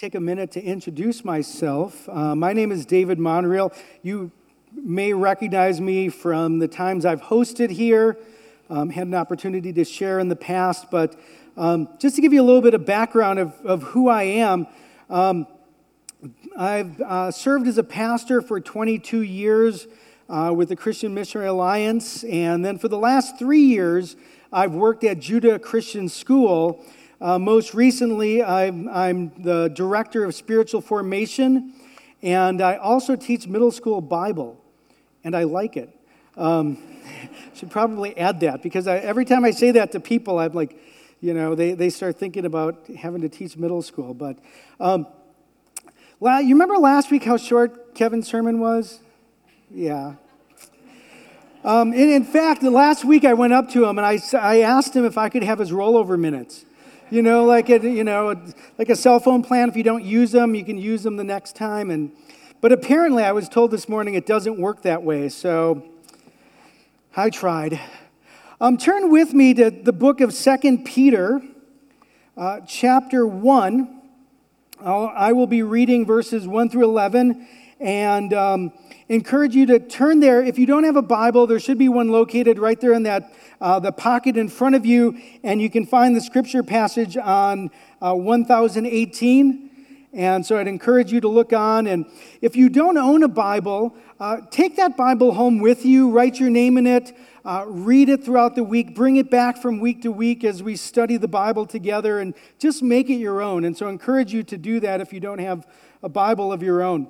take a minute to introduce myself. Uh, my name is David Monreal. You may recognize me from the times I've hosted here, um, had an opportunity to share in the past, but um, just to give you a little bit of background of, of who I am, um, I've uh, served as a pastor for 22 years uh, with the Christian Missionary Alliance, and then for the last three years, I've worked at Judah Christian School. Uh, most recently, I'm, I'm, the director of spiritual formation, and I also teach middle school Bible, and I like it. Um, should probably add that because I, every time I say that to people, I'm like, you know, they, they start thinking about having to teach middle school. But um, you remember last week how short Kevin's sermon was? Yeah. Um, in, in fact, the last week I went up to him and I, I asked him if I could have his rollover minutes. You know, like a, you know, like a cell phone plan. If you don't use them, you can use them the next time. And but apparently, I was told this morning it doesn't work that way. So I tried. Um, turn with me to the book of Second Peter, uh, chapter one. I'll, I will be reading verses one through eleven, and um, encourage you to turn there. If you don't have a Bible, there should be one located right there in that uh, the pocket in front of you, and you can find the scripture passage on uh, 1018. And so I'd encourage you to look on. And if you don't own a Bible, uh, take that Bible home with you, write your name in it, uh, read it throughout the week, bring it back from week to week as we study the Bible together, and just make it your own. And so I encourage you to do that if you don't have a Bible of your own.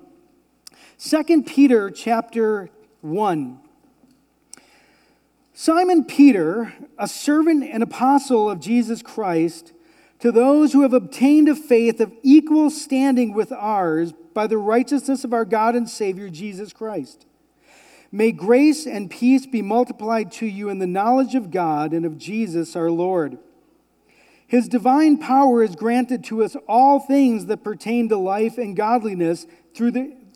2 Peter chapter 1. Simon Peter, a servant and apostle of Jesus Christ, to those who have obtained a faith of equal standing with ours by the righteousness of our God and Savior Jesus Christ. May grace and peace be multiplied to you in the knowledge of God and of Jesus our Lord. His divine power has granted to us all things that pertain to life and godliness through the,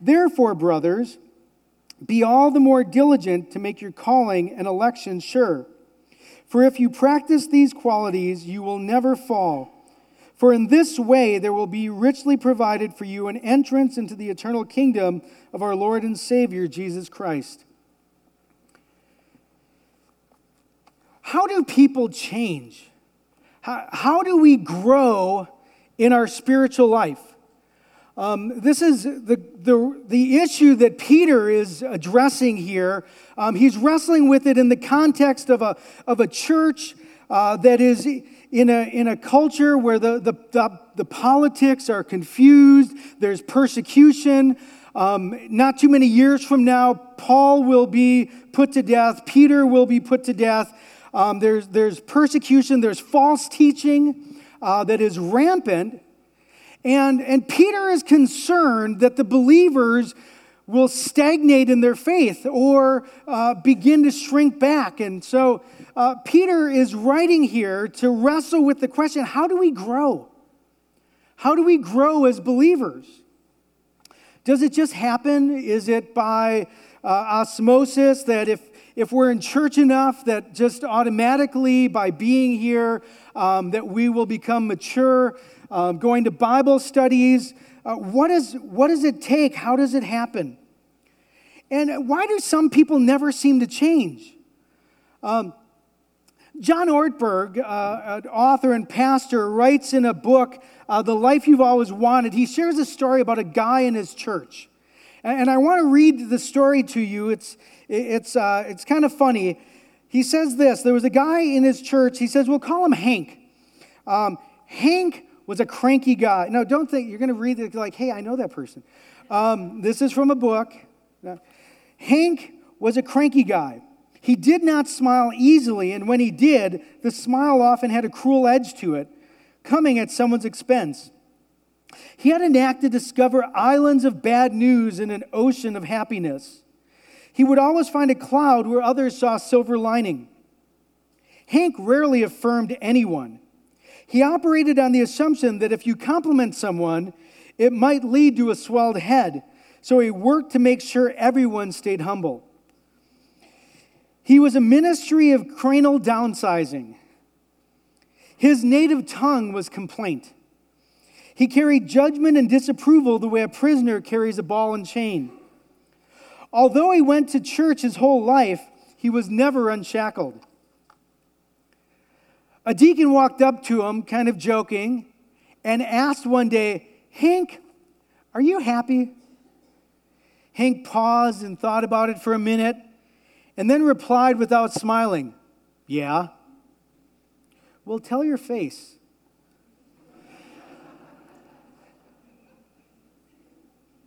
Therefore, brothers, be all the more diligent to make your calling and election sure. For if you practice these qualities, you will never fall. For in this way there will be richly provided for you an entrance into the eternal kingdom of our Lord and Savior, Jesus Christ. How do people change? How, how do we grow in our spiritual life? Um, this is the, the, the issue that Peter is addressing here. Um, he's wrestling with it in the context of a, of a church uh, that is in a, in a culture where the, the, the, the politics are confused, there's persecution. Um, not too many years from now, Paul will be put to death, Peter will be put to death. Um, there's, there's persecution, there's false teaching uh, that is rampant. And, and Peter is concerned that the believers will stagnate in their faith or uh, begin to shrink back. And so uh, Peter is writing here to wrestle with the question how do we grow? How do we grow as believers? Does it just happen? Is it by uh, osmosis that if, if we're in church enough that just automatically by being here um, that we will become mature? Um, going to Bible studies. Uh, what, is, what does it take? How does it happen? And why do some people never seem to change? Um, John Ortberg, uh, an author and pastor, writes in a book, uh, The Life You've Always Wanted. He shares a story about a guy in his church. And, and I want to read the story to you. It's, it's, uh, it's kind of funny. He says this There was a guy in his church, he says, We'll call him Hank. Um, Hank was a cranky guy. No, don't think you're going to read it like, hey, I know that person. Um, this is from a book. Hank was a cranky guy. He did not smile easily, and when he did, the smile often had a cruel edge to it, coming at someone's expense. He had a knack to discover islands of bad news in an ocean of happiness. He would always find a cloud where others saw silver lining. Hank rarely affirmed anyone. He operated on the assumption that if you compliment someone, it might lead to a swelled head. So he worked to make sure everyone stayed humble. He was a ministry of cranial downsizing. His native tongue was complaint. He carried judgment and disapproval the way a prisoner carries a ball and chain. Although he went to church his whole life, he was never unshackled. A deacon walked up to him, kind of joking, and asked one day, Hank, are you happy? Hank paused and thought about it for a minute and then replied without smiling, Yeah. Well, tell your face.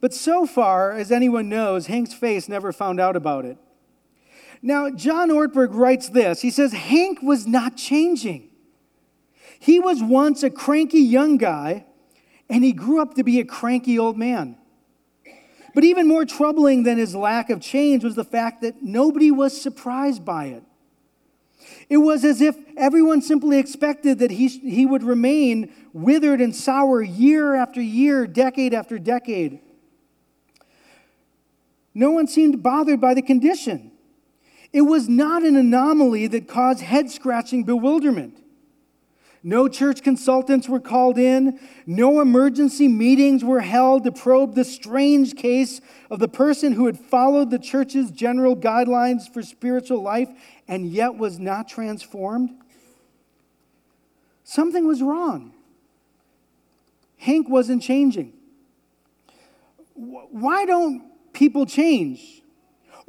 but so far, as anyone knows, Hank's face never found out about it. Now, John Ortberg writes this. He says, Hank was not changing. He was once a cranky young guy, and he grew up to be a cranky old man. But even more troubling than his lack of change was the fact that nobody was surprised by it. It was as if everyone simply expected that he, he would remain withered and sour year after year, decade after decade. No one seemed bothered by the condition. It was not an anomaly that caused head scratching bewilderment. No church consultants were called in. No emergency meetings were held to probe the strange case of the person who had followed the church's general guidelines for spiritual life and yet was not transformed. Something was wrong. Hank wasn't changing. Why don't people change?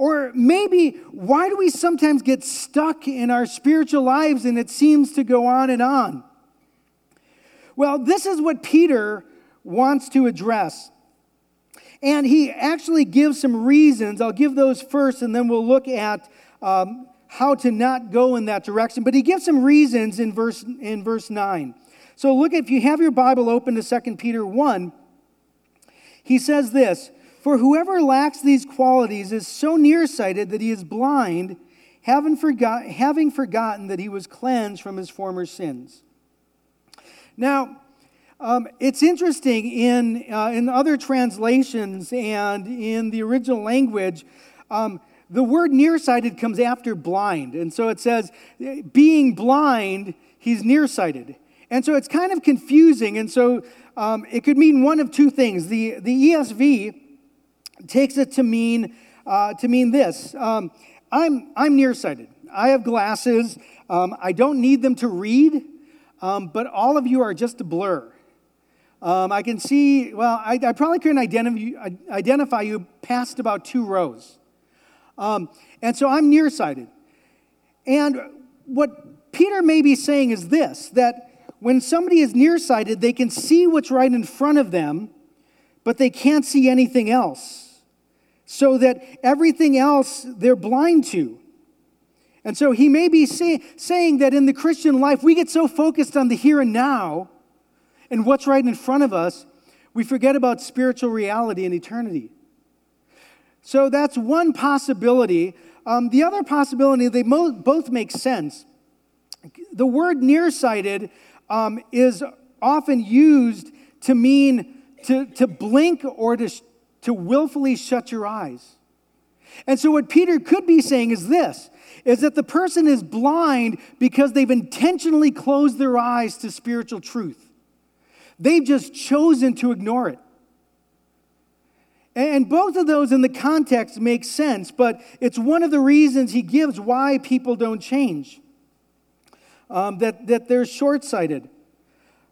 Or maybe, why do we sometimes get stuck in our spiritual lives and it seems to go on and on? Well, this is what Peter wants to address. And he actually gives some reasons. I'll give those first, and then we'll look at um, how to not go in that direction. But he gives some reasons in verse, in verse 9. So look, if you have your Bible open to 2 Peter 1, he says this for whoever lacks these qualities is so nearsighted that he is blind, having, forgot, having forgotten that he was cleansed from his former sins. Now, um, it's interesting in, uh, in other translations and in the original language, um, the word nearsighted comes after blind. And so it says, being blind, he's nearsighted. And so it's kind of confusing. And so um, it could mean one of two things. The, the ESV takes it to mean, uh, to mean this um, I'm, I'm nearsighted. I have glasses. Um, I don't need them to read, um, but all of you are just a blur. Um, I can see, well, I, I probably couldn't identify, identify you past about two rows. Um, and so I'm nearsighted. And what Peter may be saying is this that when somebody is nearsighted, they can see what's right in front of them, but they can't see anything else so that everything else they're blind to. And so he may be say, saying that in the Christian life, we get so focused on the here and now and what's right in front of us, we forget about spiritual reality and eternity. So that's one possibility. Um, the other possibility, they mo- both make sense. The word nearsighted um, is often used to mean to, to blink or to, to willfully shut your eyes. And so what Peter could be saying is this is that the person is blind because they've intentionally closed their eyes to spiritual truth. They've just chosen to ignore it. And both of those in the context make sense, but it's one of the reasons he gives why people don't change. um, that, that they're short sighted.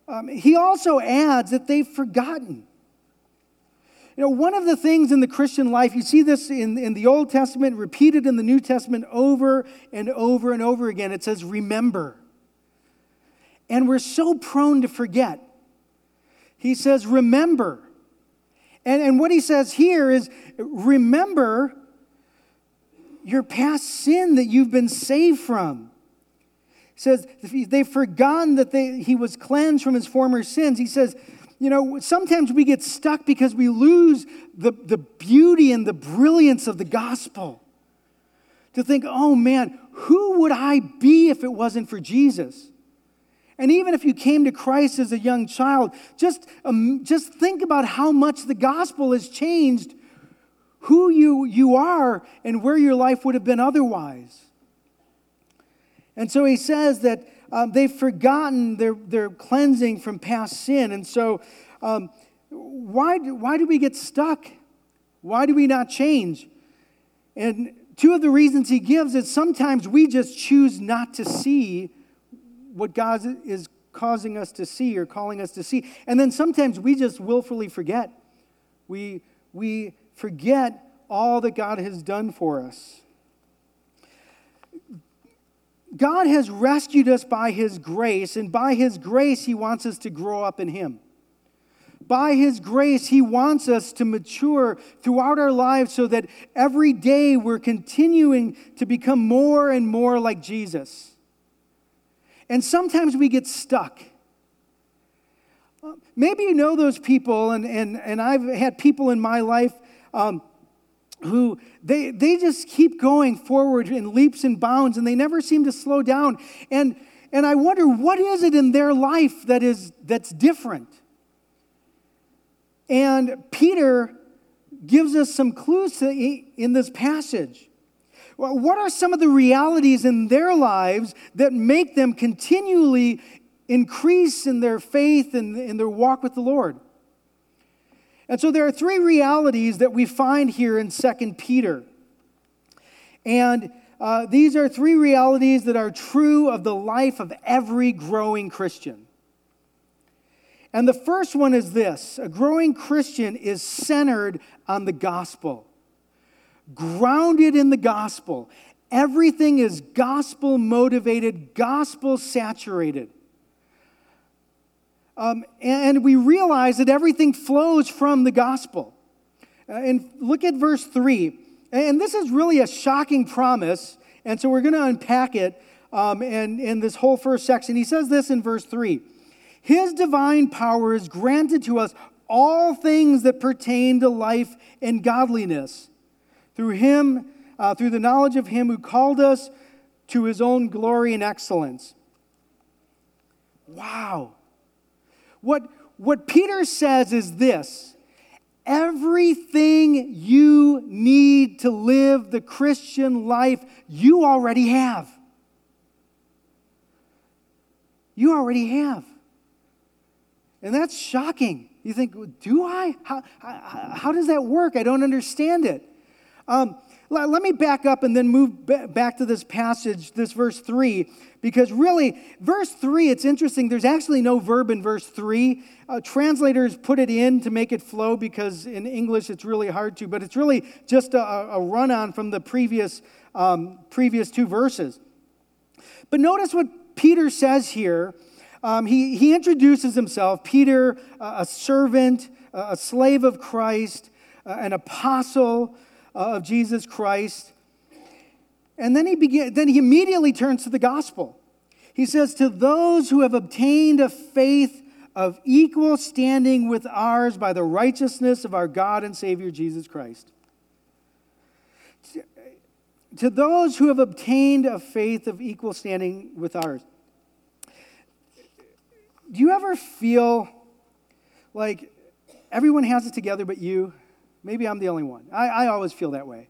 Um, he also adds that they've forgotten. You know, one of the things in the Christian life, you see this in, in the Old Testament, repeated in the New Testament over and over and over again. It says, remember. And we're so prone to forget. He says, remember. And, and what he says here is, remember your past sin that you've been saved from. He says, they've forgotten that they, he was cleansed from his former sins. He says, you know, sometimes we get stuck because we lose the, the beauty and the brilliance of the gospel. To think, oh man, who would I be if it wasn't for Jesus? And even if you came to Christ as a young child, just, um, just think about how much the gospel has changed who you, you are and where your life would have been otherwise. And so he says that um, they've forgotten their, their cleansing from past sin. And so, um, why, do, why do we get stuck? Why do we not change? And two of the reasons he gives is sometimes we just choose not to see what God is causing us to see or calling us to see. And then sometimes we just willfully forget. We, we forget all that God has done for us. God has rescued us by His grace, and by His grace, He wants us to grow up in Him. By His grace, He wants us to mature throughout our lives so that every day we're continuing to become more and more like Jesus. And sometimes we get stuck. Maybe you know those people, and, and, and I've had people in my life um, who they, they just keep going forward in leaps and bounds, and they never seem to slow down. And, and I wonder, what is it in their life that is, that's different? And Peter gives us some clues in this passage. What are some of the realities in their lives that make them continually increase in their faith and in their walk with the Lord? And so there are three realities that we find here in 2 Peter. And uh, these are three realities that are true of the life of every growing Christian. And the first one is this a growing Christian is centered on the gospel grounded in the gospel. Everything is gospel motivated, gospel saturated. Um, and we realize that everything flows from the gospel. Uh, and look at verse 3. And this is really a shocking promise. And so we're going to unpack it um, in, in this whole first section. He says this in verse 3 His divine power is granted to us all things that pertain to life and godliness through him, uh, through the knowledge of him who called us to his own glory and excellence. Wow. What, what Peter says is this everything you need to live the Christian life, you already have. You already have. And that's shocking. You think, do I? How, how, how does that work? I don't understand it. Um, let me back up and then move back to this passage, this verse 3, because really, verse 3, it's interesting. There's actually no verb in verse 3. Uh, translators put it in to make it flow because in English it's really hard to, but it's really just a, a run on from the previous, um, previous two verses. But notice what Peter says here. Um, he, he introduces himself Peter, uh, a servant, uh, a slave of Christ, an apostle. Of Jesus Christ. And then he, begin, then he immediately turns to the gospel. He says, To those who have obtained a faith of equal standing with ours by the righteousness of our God and Savior Jesus Christ. To those who have obtained a faith of equal standing with ours. Do you ever feel like everyone has it together but you? Maybe I'm the only one. I, I always feel that way.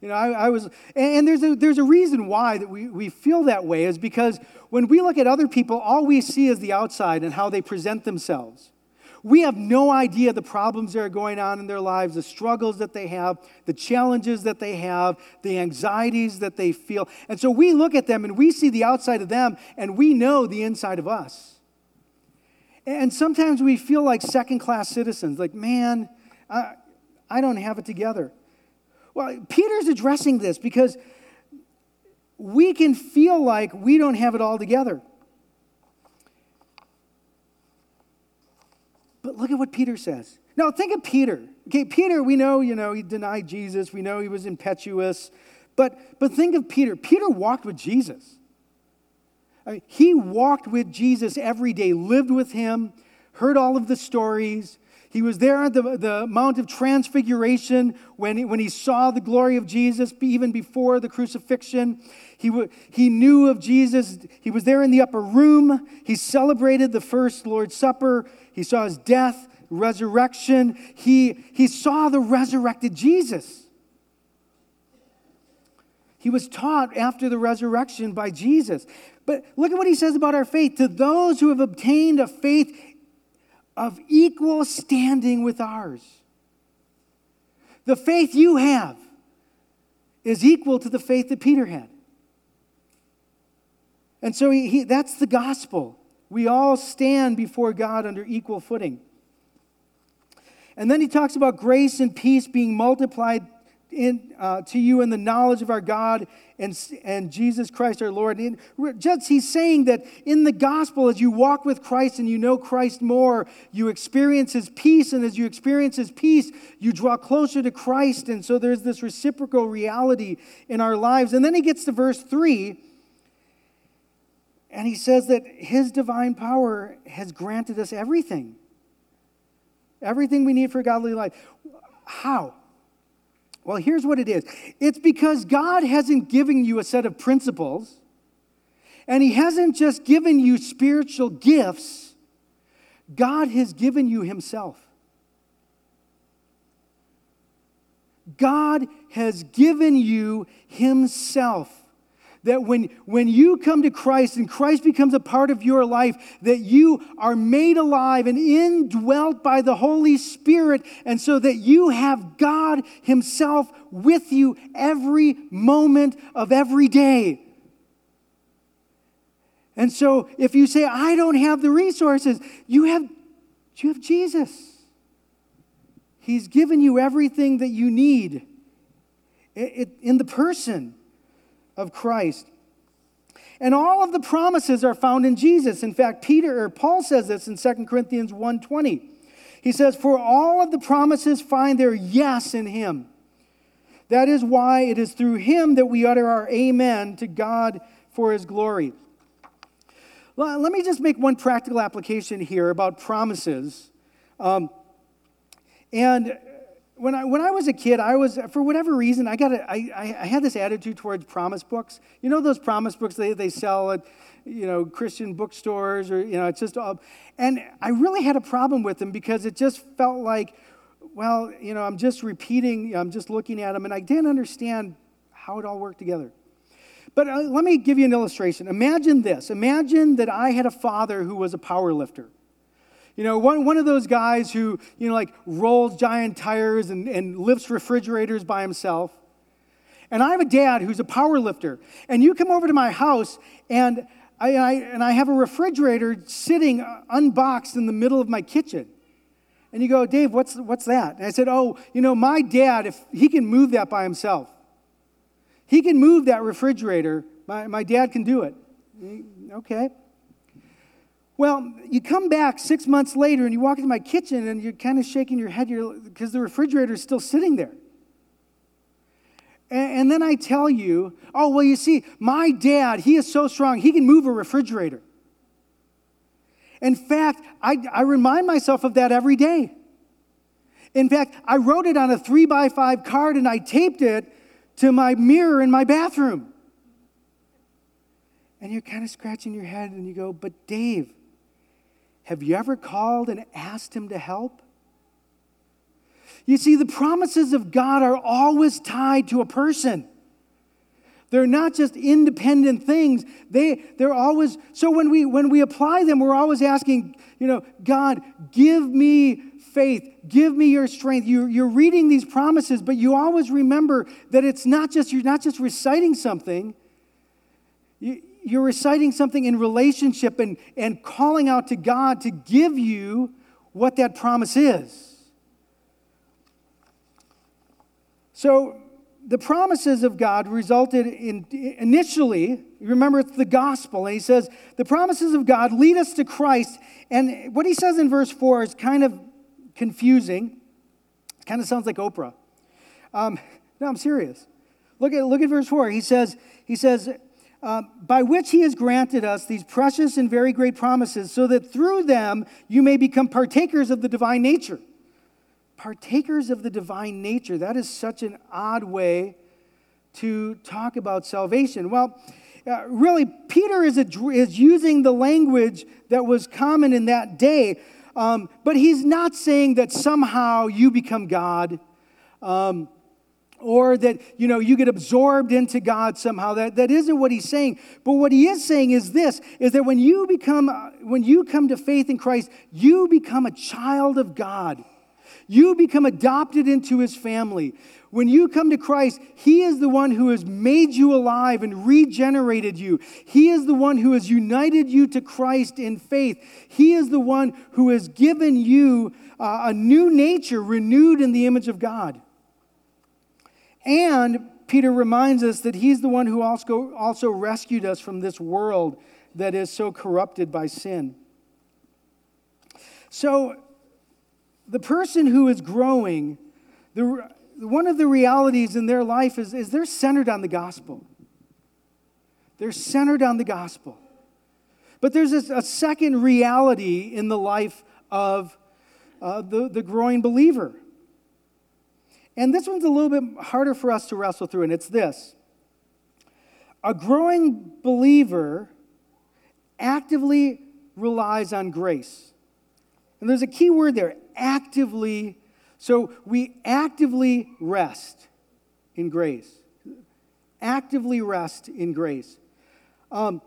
You know, I, I was, and there's a, there's a reason why that we, we feel that way is because when we look at other people, all we see is the outside and how they present themselves. We have no idea the problems that are going on in their lives, the struggles that they have, the challenges that they have, the anxieties that they feel. And so we look at them and we see the outside of them and we know the inside of us. And sometimes we feel like second class citizens, like, man, I, I don't have it together. Well, Peter's addressing this because we can feel like we don't have it all together. But look at what Peter says. Now, think of Peter. Okay, Peter, we know, you know, he denied Jesus. We know he was impetuous. But, but think of Peter. Peter walked with Jesus. I mean, he walked with Jesus every day, lived with him, heard all of the stories. He was there at the, the Mount of Transfiguration when he, when he saw the glory of Jesus, even before the crucifixion. He, w- he knew of Jesus. He was there in the upper room. He celebrated the first Lord's Supper. He saw his death, resurrection. He, he saw the resurrected Jesus. He was taught after the resurrection by Jesus. But look at what he says about our faith. To those who have obtained a faith of equal standing with ours. The faith you have is equal to the faith that Peter had. And so he, he, that's the gospel. We all stand before God under equal footing. And then he talks about grace and peace being multiplied in, uh, to you in the knowledge of our God and, and Jesus Christ our Lord. And just he's saying that in the gospel, as you walk with Christ and you know Christ more, you experience his peace. And as you experience his peace, you draw closer to Christ. And so there's this reciprocal reality in our lives. And then he gets to verse 3. And he says that his divine power has granted us everything. Everything we need for a godly life. How? Well, here's what it is. It's because God hasn't given you a set of principles, and He hasn't just given you spiritual gifts, God has given you Himself. God has given you Himself that when, when you come to Christ and Christ becomes a part of your life, that you are made alive and indwelt by the Holy Spirit, and so that you have God Himself with you every moment of every day. And so if you say, I don't have the resources, you have, you have Jesus. He's given you everything that you need in the person of Christ. And all of the promises are found in Jesus. In fact, Peter or Paul says this in 2 Corinthians 1:20. He says, "For all of the promises find their yes in him." That is why it is through him that we utter our amen to God for his glory. Well, let me just make one practical application here about promises. Um, and when I, when I was a kid, I was, for whatever reason, I, got a, I, I had this attitude towards promise books. You know those promise books they, they sell at, you know, Christian bookstores or, you know, it's just all, and I really had a problem with them because it just felt like, well, you know, I'm just repeating, I'm just looking at them, and I didn't understand how it all worked together. But uh, let me give you an illustration. Imagine this. Imagine that I had a father who was a power lifter. You know, one, one of those guys who, you know, like rolls giant tires and, and lifts refrigerators by himself. And I have a dad who's a power lifter. And you come over to my house and I, I, and I have a refrigerator sitting unboxed in the middle of my kitchen. And you go, Dave, what's, what's that? And I said, Oh, you know, my dad, if he can move that by himself, he can move that refrigerator. My, my dad can do it. Okay. Well, you come back six months later and you walk into my kitchen and you're kind of shaking your head because the refrigerator is still sitting there. And, and then I tell you, oh, well, you see, my dad, he is so strong, he can move a refrigerator. In fact, I, I remind myself of that every day. In fact, I wrote it on a three by five card and I taped it to my mirror in my bathroom. And you're kind of scratching your head and you go, but Dave, have you ever called and asked Him to help? You see, the promises of God are always tied to a person. They're not just independent things. They, they're always, so when we, when we apply them, we're always asking, you know, God, give me faith, give me your strength. You, you're reading these promises, but you always remember that it's not just, you're not just reciting something, you, you're reciting something in relationship and, and calling out to God to give you what that promise is. So, the promises of God resulted in initially, remember it's the gospel, and he says, the promises of God lead us to Christ. And what he says in verse 4 is kind of confusing. It kind of sounds like Oprah. Um, no, I'm serious. Look at, look at verse 4. He says, he says uh, by which he has granted us these precious and very great promises, so that through them you may become partakers of the divine nature partakers of the divine nature. That is such an odd way to talk about salvation. Well, uh, really, Peter is, a, is using the language that was common in that day, um, but he's not saying that somehow you become God. Um, or that you know you get absorbed into god somehow that, that isn't what he's saying but what he is saying is this is that when you become when you come to faith in christ you become a child of god you become adopted into his family. When you come to Christ, he is the one who has made you alive and regenerated you. He is the one who has united you to Christ in faith. He is the one who has given you uh, a new nature renewed in the image of God. And Peter reminds us that he's the one who also, also rescued us from this world that is so corrupted by sin. So, the person who is growing, the, one of the realities in their life is, is they're centered on the gospel. They're centered on the gospel. But there's a, a second reality in the life of uh, the, the growing believer. And this one's a little bit harder for us to wrestle through, and it's this a growing believer actively relies on grace. And there's a key word there actively, so we actively rest in grace. Actively rest in grace. Um,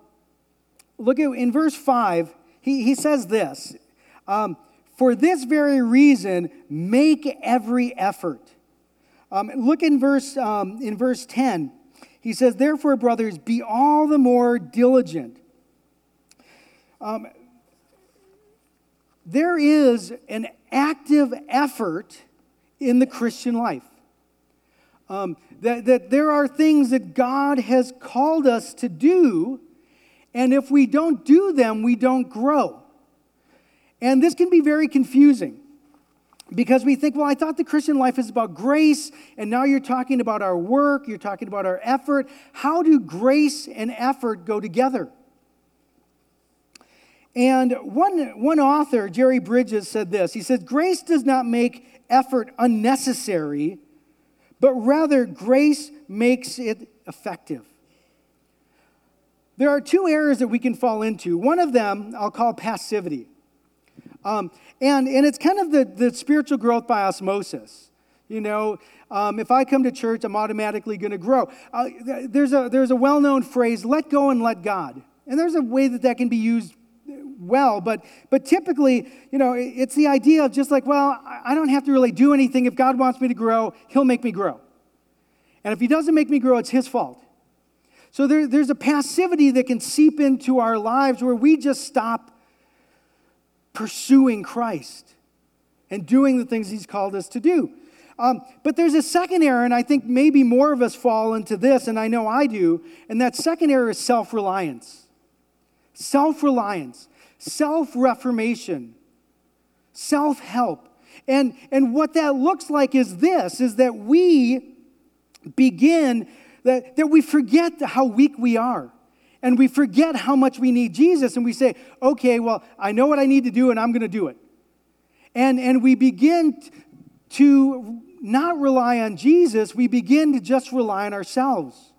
look at in verse 5, he, he says this um, For this very reason, make every effort. Um, look in verse, um, in verse 10. He says, Therefore, brothers, be all the more diligent. Um, there is an active effort in the Christian life. Um, that, that there are things that God has called us to do, and if we don't do them, we don't grow. And this can be very confusing because we think, well, I thought the Christian life is about grace, and now you're talking about our work, you're talking about our effort. How do grace and effort go together? And one, one author, Jerry Bridges, said this He said, Grace does not make effort unnecessary, but rather grace makes it effective. There are two errors that we can fall into. One of them I'll call passivity. Um, and, and it's kind of the, the spiritual growth by osmosis. You know, um, if I come to church, I'm automatically going to grow. Uh, there's a, there's a well known phrase, let go and let God. And there's a way that that can be used well, but, but typically, you know, it's the idea of just like, well, I don't have to really do anything. If God wants me to grow, He'll make me grow. And if He doesn't make me grow, it's His fault. So there, there's a passivity that can seep into our lives where we just stop pursuing Christ and doing the things He's called us to do. Um, but there's a second error, and I think maybe more of us fall into this, and I know I do, and that second error is self reliance. Self reliance self reformation, self help. And, and what that looks like is this is that we begin, that, that we forget how weak we are. And we forget how much we need Jesus. And we say, okay, well, I know what I need to do and I'm going to do it. And, and we begin to not rely on Jesus, we begin to just rely on ourselves.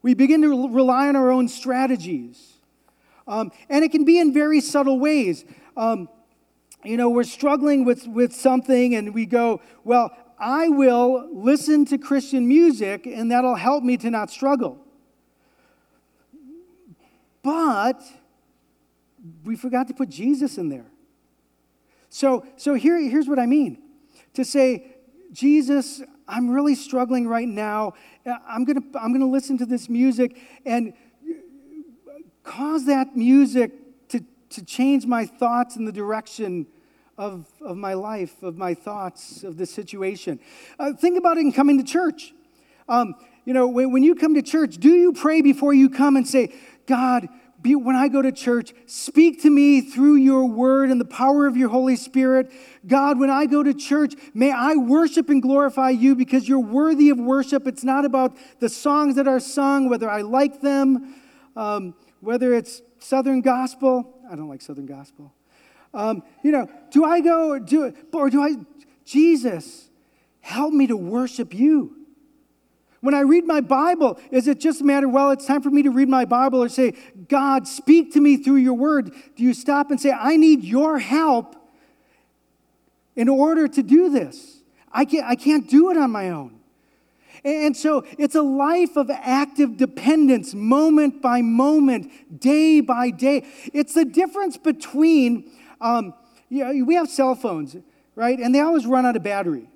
We begin to rely on our own strategies. Um, and it can be in very subtle ways. Um, you know, we're struggling with, with something and we go, well, I will listen to Christian music and that'll help me to not struggle. But we forgot to put Jesus in there. So, so here, here's what I mean to say, Jesus, I'm really struggling right now. I'm going to I'm going to listen to this music and cause that music to, to change my thoughts in the direction of, of my life, of my thoughts, of this situation. Uh, think about it in coming to church. Um, you know, when, when you come to church, do you pray before you come and say, God, be, when I go to church, speak to me through your word and the power of your Holy Spirit. God, when I go to church, may I worship and glorify you because you're worthy of worship. It's not about the songs that are sung, whether I like them, um, whether it's Southern gospel. I don't like Southern gospel. Um, you know, do I go, do, or do I, Jesus, help me to worship you? When I read my Bible, is it just a matter, well, it's time for me to read my Bible or say, God, speak to me through your word? Do you stop and say, I need your help in order to do this? I can't, I can't do it on my own. And so it's a life of active dependence, moment by moment, day by day. It's the difference between, um, you know, we have cell phones, right? And they always run out of battery.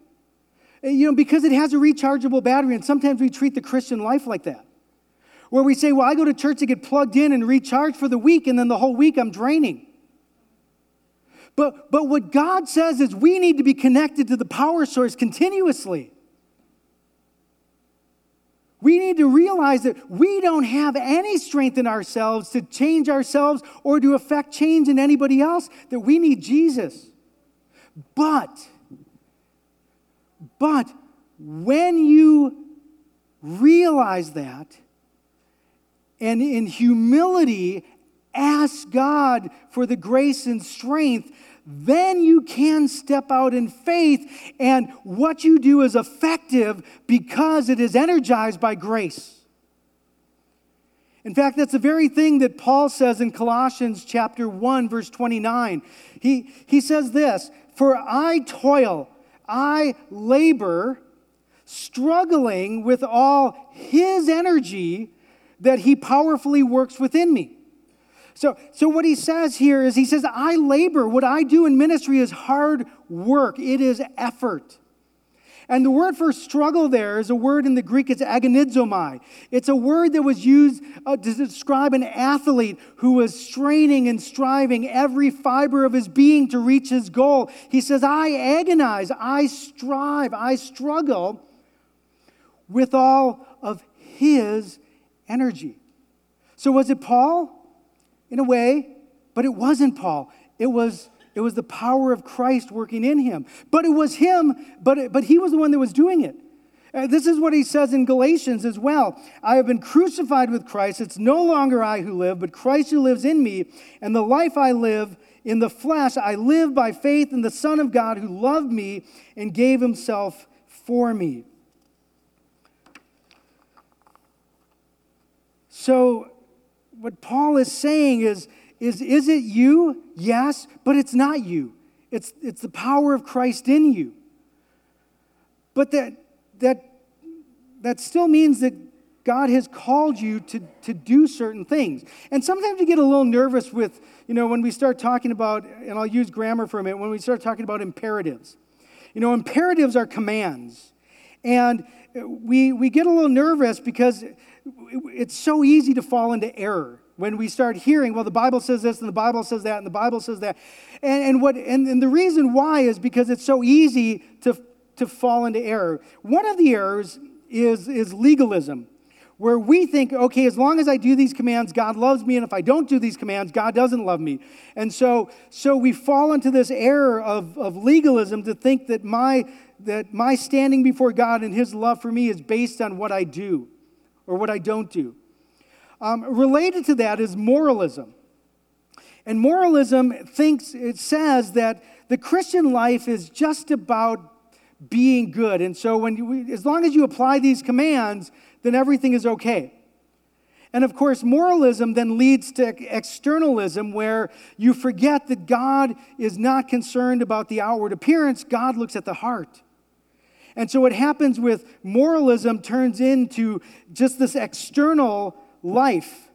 You know, because it has a rechargeable battery, and sometimes we treat the Christian life like that. Where we say, well, I go to church to get plugged in and recharged for the week, and then the whole week I'm draining. But, but what God says is we need to be connected to the power source continuously. We need to realize that we don't have any strength in ourselves to change ourselves or to affect change in anybody else, that we need Jesus. But but when you realize that and in humility ask God for the grace and strength, then you can step out in faith, and what you do is effective because it is energized by grace. In fact, that's the very thing that Paul says in Colossians chapter 1 verse 29. He, he says this, "For I toil I labor, struggling with all His energy that He powerfully works within me. So, so what he says here is he says, I labor. What I do in ministry is hard work, it is effort. And the word for struggle there is a word in the Greek, it's agonizomai. It's a word that was used uh, to describe an athlete who was straining and striving every fiber of his being to reach his goal. He says, I agonize, I strive, I struggle with all of his energy. So was it Paul? In a way, but it wasn't Paul. It was it was the power of Christ working in him. But it was him, but, it, but he was the one that was doing it. Uh, this is what he says in Galatians as well. I have been crucified with Christ. It's no longer I who live, but Christ who lives in me. And the life I live in the flesh, I live by faith in the Son of God who loved me and gave himself for me. So, what Paul is saying is, is is it you? Yes, but it's not you. It's, it's the power of Christ in you. But that, that, that still means that God has called you to, to do certain things. And sometimes you get a little nervous with, you know, when we start talking about, and I'll use grammar for a minute, when we start talking about imperatives. You know, imperatives are commands. And we, we get a little nervous because it's so easy to fall into error when we start hearing, well, the Bible says this and the Bible says that and the Bible says that. And, and, what, and, and the reason why is because it's so easy to, to fall into error. One of the errors is, is legalism, where we think, okay, as long as I do these commands, God loves me, and if I don't do these commands, God doesn't love me. And so, so we fall into this error of, of legalism to think that my, that my standing before God and His love for me is based on what I do or what I don't do. Um, related to that is moralism. And moralism thinks, it says that the Christian life is just about being good. And so, when you, as long as you apply these commands, then everything is okay. And of course, moralism then leads to externalism, where you forget that God is not concerned about the outward appearance, God looks at the heart. And so, what happens with moralism turns into just this external life.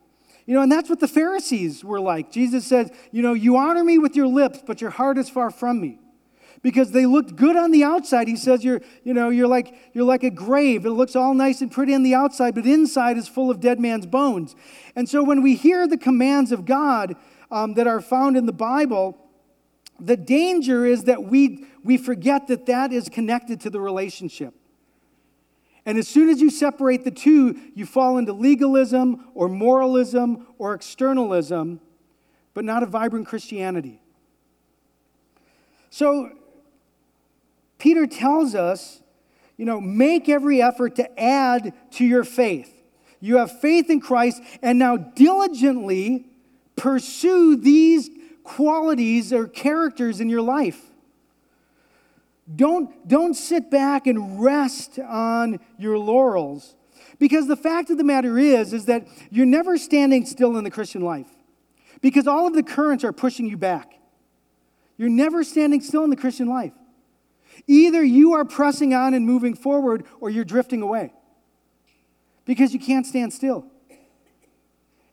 You know, and that's what the Pharisees were like. Jesus said, You know, you honor me with your lips, but your heart is far from me. Because they looked good on the outside. He says, You're, you know, you're like, you're like a grave. It looks all nice and pretty on the outside, but inside is full of dead man's bones. And so when we hear the commands of God um, that are found in the Bible, the danger is that we, we forget that that is connected to the relationship. And as soon as you separate the two, you fall into legalism or moralism or externalism, but not a vibrant Christianity. So, Peter tells us, you know, make every effort to add to your faith. You have faith in Christ, and now diligently pursue these qualities or characters in your life. Don't, don't sit back and rest on your laurels. Because the fact of the matter is, is that you're never standing still in the Christian life. Because all of the currents are pushing you back. You're never standing still in the Christian life. Either you are pressing on and moving forward, or you're drifting away. Because you can't stand still.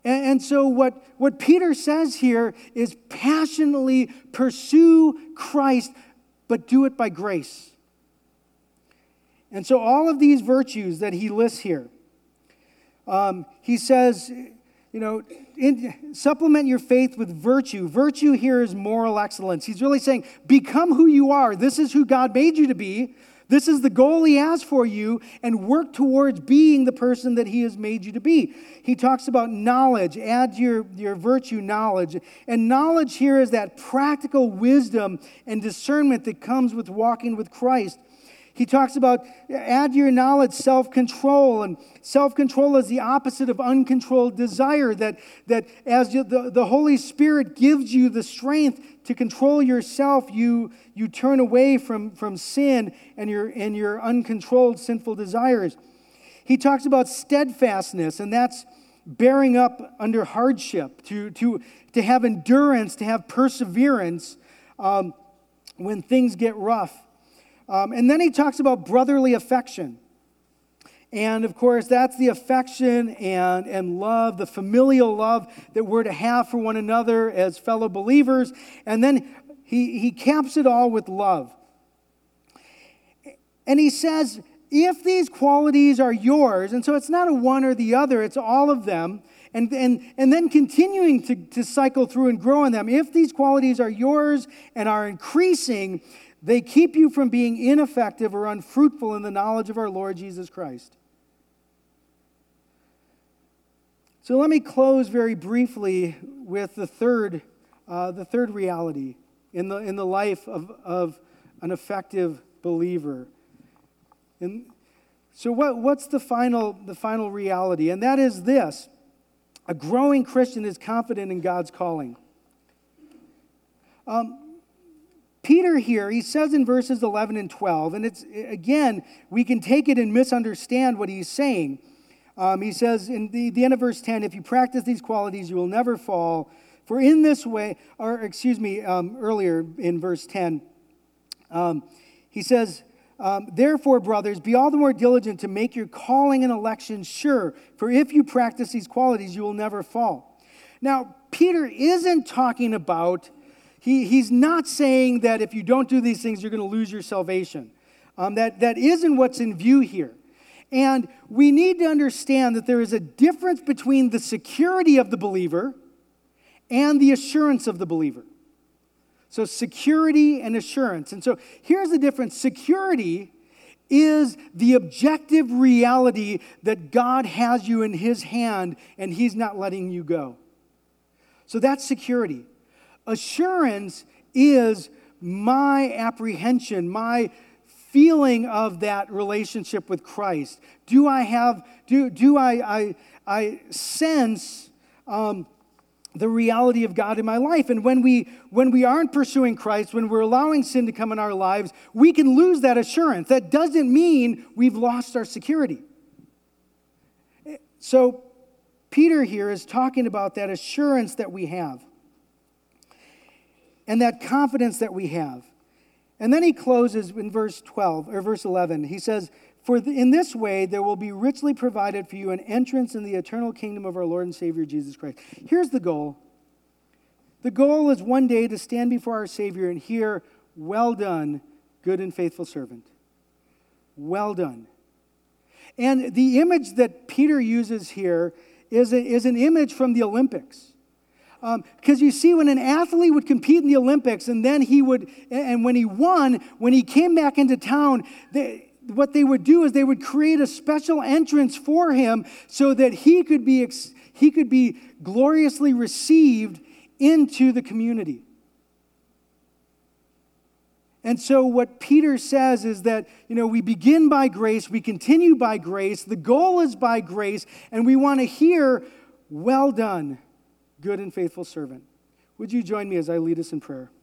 And, and so, what, what Peter says here is passionately pursue Christ but do it by grace. And so, all of these virtues that he lists here, um, he says, you know, in, supplement your faith with virtue. Virtue here is moral excellence. He's really saying, become who you are. This is who God made you to be. This is the goal he has for you, and work towards being the person that he has made you to be. He talks about knowledge, add your, your virtue knowledge. And knowledge here is that practical wisdom and discernment that comes with walking with Christ. He talks about add your knowledge self control, and self control is the opposite of uncontrolled desire. That, that as you, the, the Holy Spirit gives you the strength to control yourself, you, you turn away from, from sin and your, and your uncontrolled sinful desires. He talks about steadfastness, and that's bearing up under hardship, to, to, to have endurance, to have perseverance um, when things get rough. Um, and then he talks about brotherly affection. And of course, that's the affection and, and love, the familial love that we're to have for one another as fellow believers. And then he, he caps it all with love. And he says, if these qualities are yours, and so it's not a one or the other, it's all of them, and, and, and then continuing to, to cycle through and grow in them, if these qualities are yours and are increasing, they keep you from being ineffective or unfruitful in the knowledge of our Lord Jesus Christ. So let me close very briefly with the third, uh, the third reality in the, in the life of, of an effective believer. And so what, what's the final, the final reality? And that is this. A growing Christian is confident in God's calling. Um, Peter here, he says in verses 11 and 12, and it's, again, we can take it and misunderstand what he's saying. Um, he says in the, the end of verse 10 if you practice these qualities, you will never fall. For in this way, or excuse me, um, earlier in verse 10, um, he says, um, Therefore, brothers, be all the more diligent to make your calling and election sure. For if you practice these qualities, you will never fall. Now, Peter isn't talking about, he, he's not saying that if you don't do these things, you're going to lose your salvation. Um, that, that isn't what's in view here. And we need to understand that there is a difference between the security of the believer and the assurance of the believer. So, security and assurance. And so, here's the difference security is the objective reality that God has you in His hand and He's not letting you go. So, that's security. Assurance is my apprehension, my feeling of that relationship with Christ? Do I have, do, do I, I, I sense um, the reality of God in my life? And when we, when we aren't pursuing Christ, when we're allowing sin to come in our lives, we can lose that assurance. That doesn't mean we've lost our security. So, Peter here is talking about that assurance that we have and that confidence that we have. And then he closes in verse 12 or verse 11. He says, For in this way, there will be richly provided for you an entrance in the eternal kingdom of our Lord and Savior Jesus Christ. Here's the goal the goal is one day to stand before our Savior and hear, Well done, good and faithful servant. Well done. And the image that Peter uses here is, a, is an image from the Olympics. Because um, you see, when an athlete would compete in the Olympics and then he would, and when he won, when he came back into town, they, what they would do is they would create a special entrance for him so that he could be, he could be gloriously received into the community. And so, what Peter says is that, you know, we begin by grace, we continue by grace, the goal is by grace, and we want to hear, well done, good and faithful servant. Would you join me as I lead us in prayer?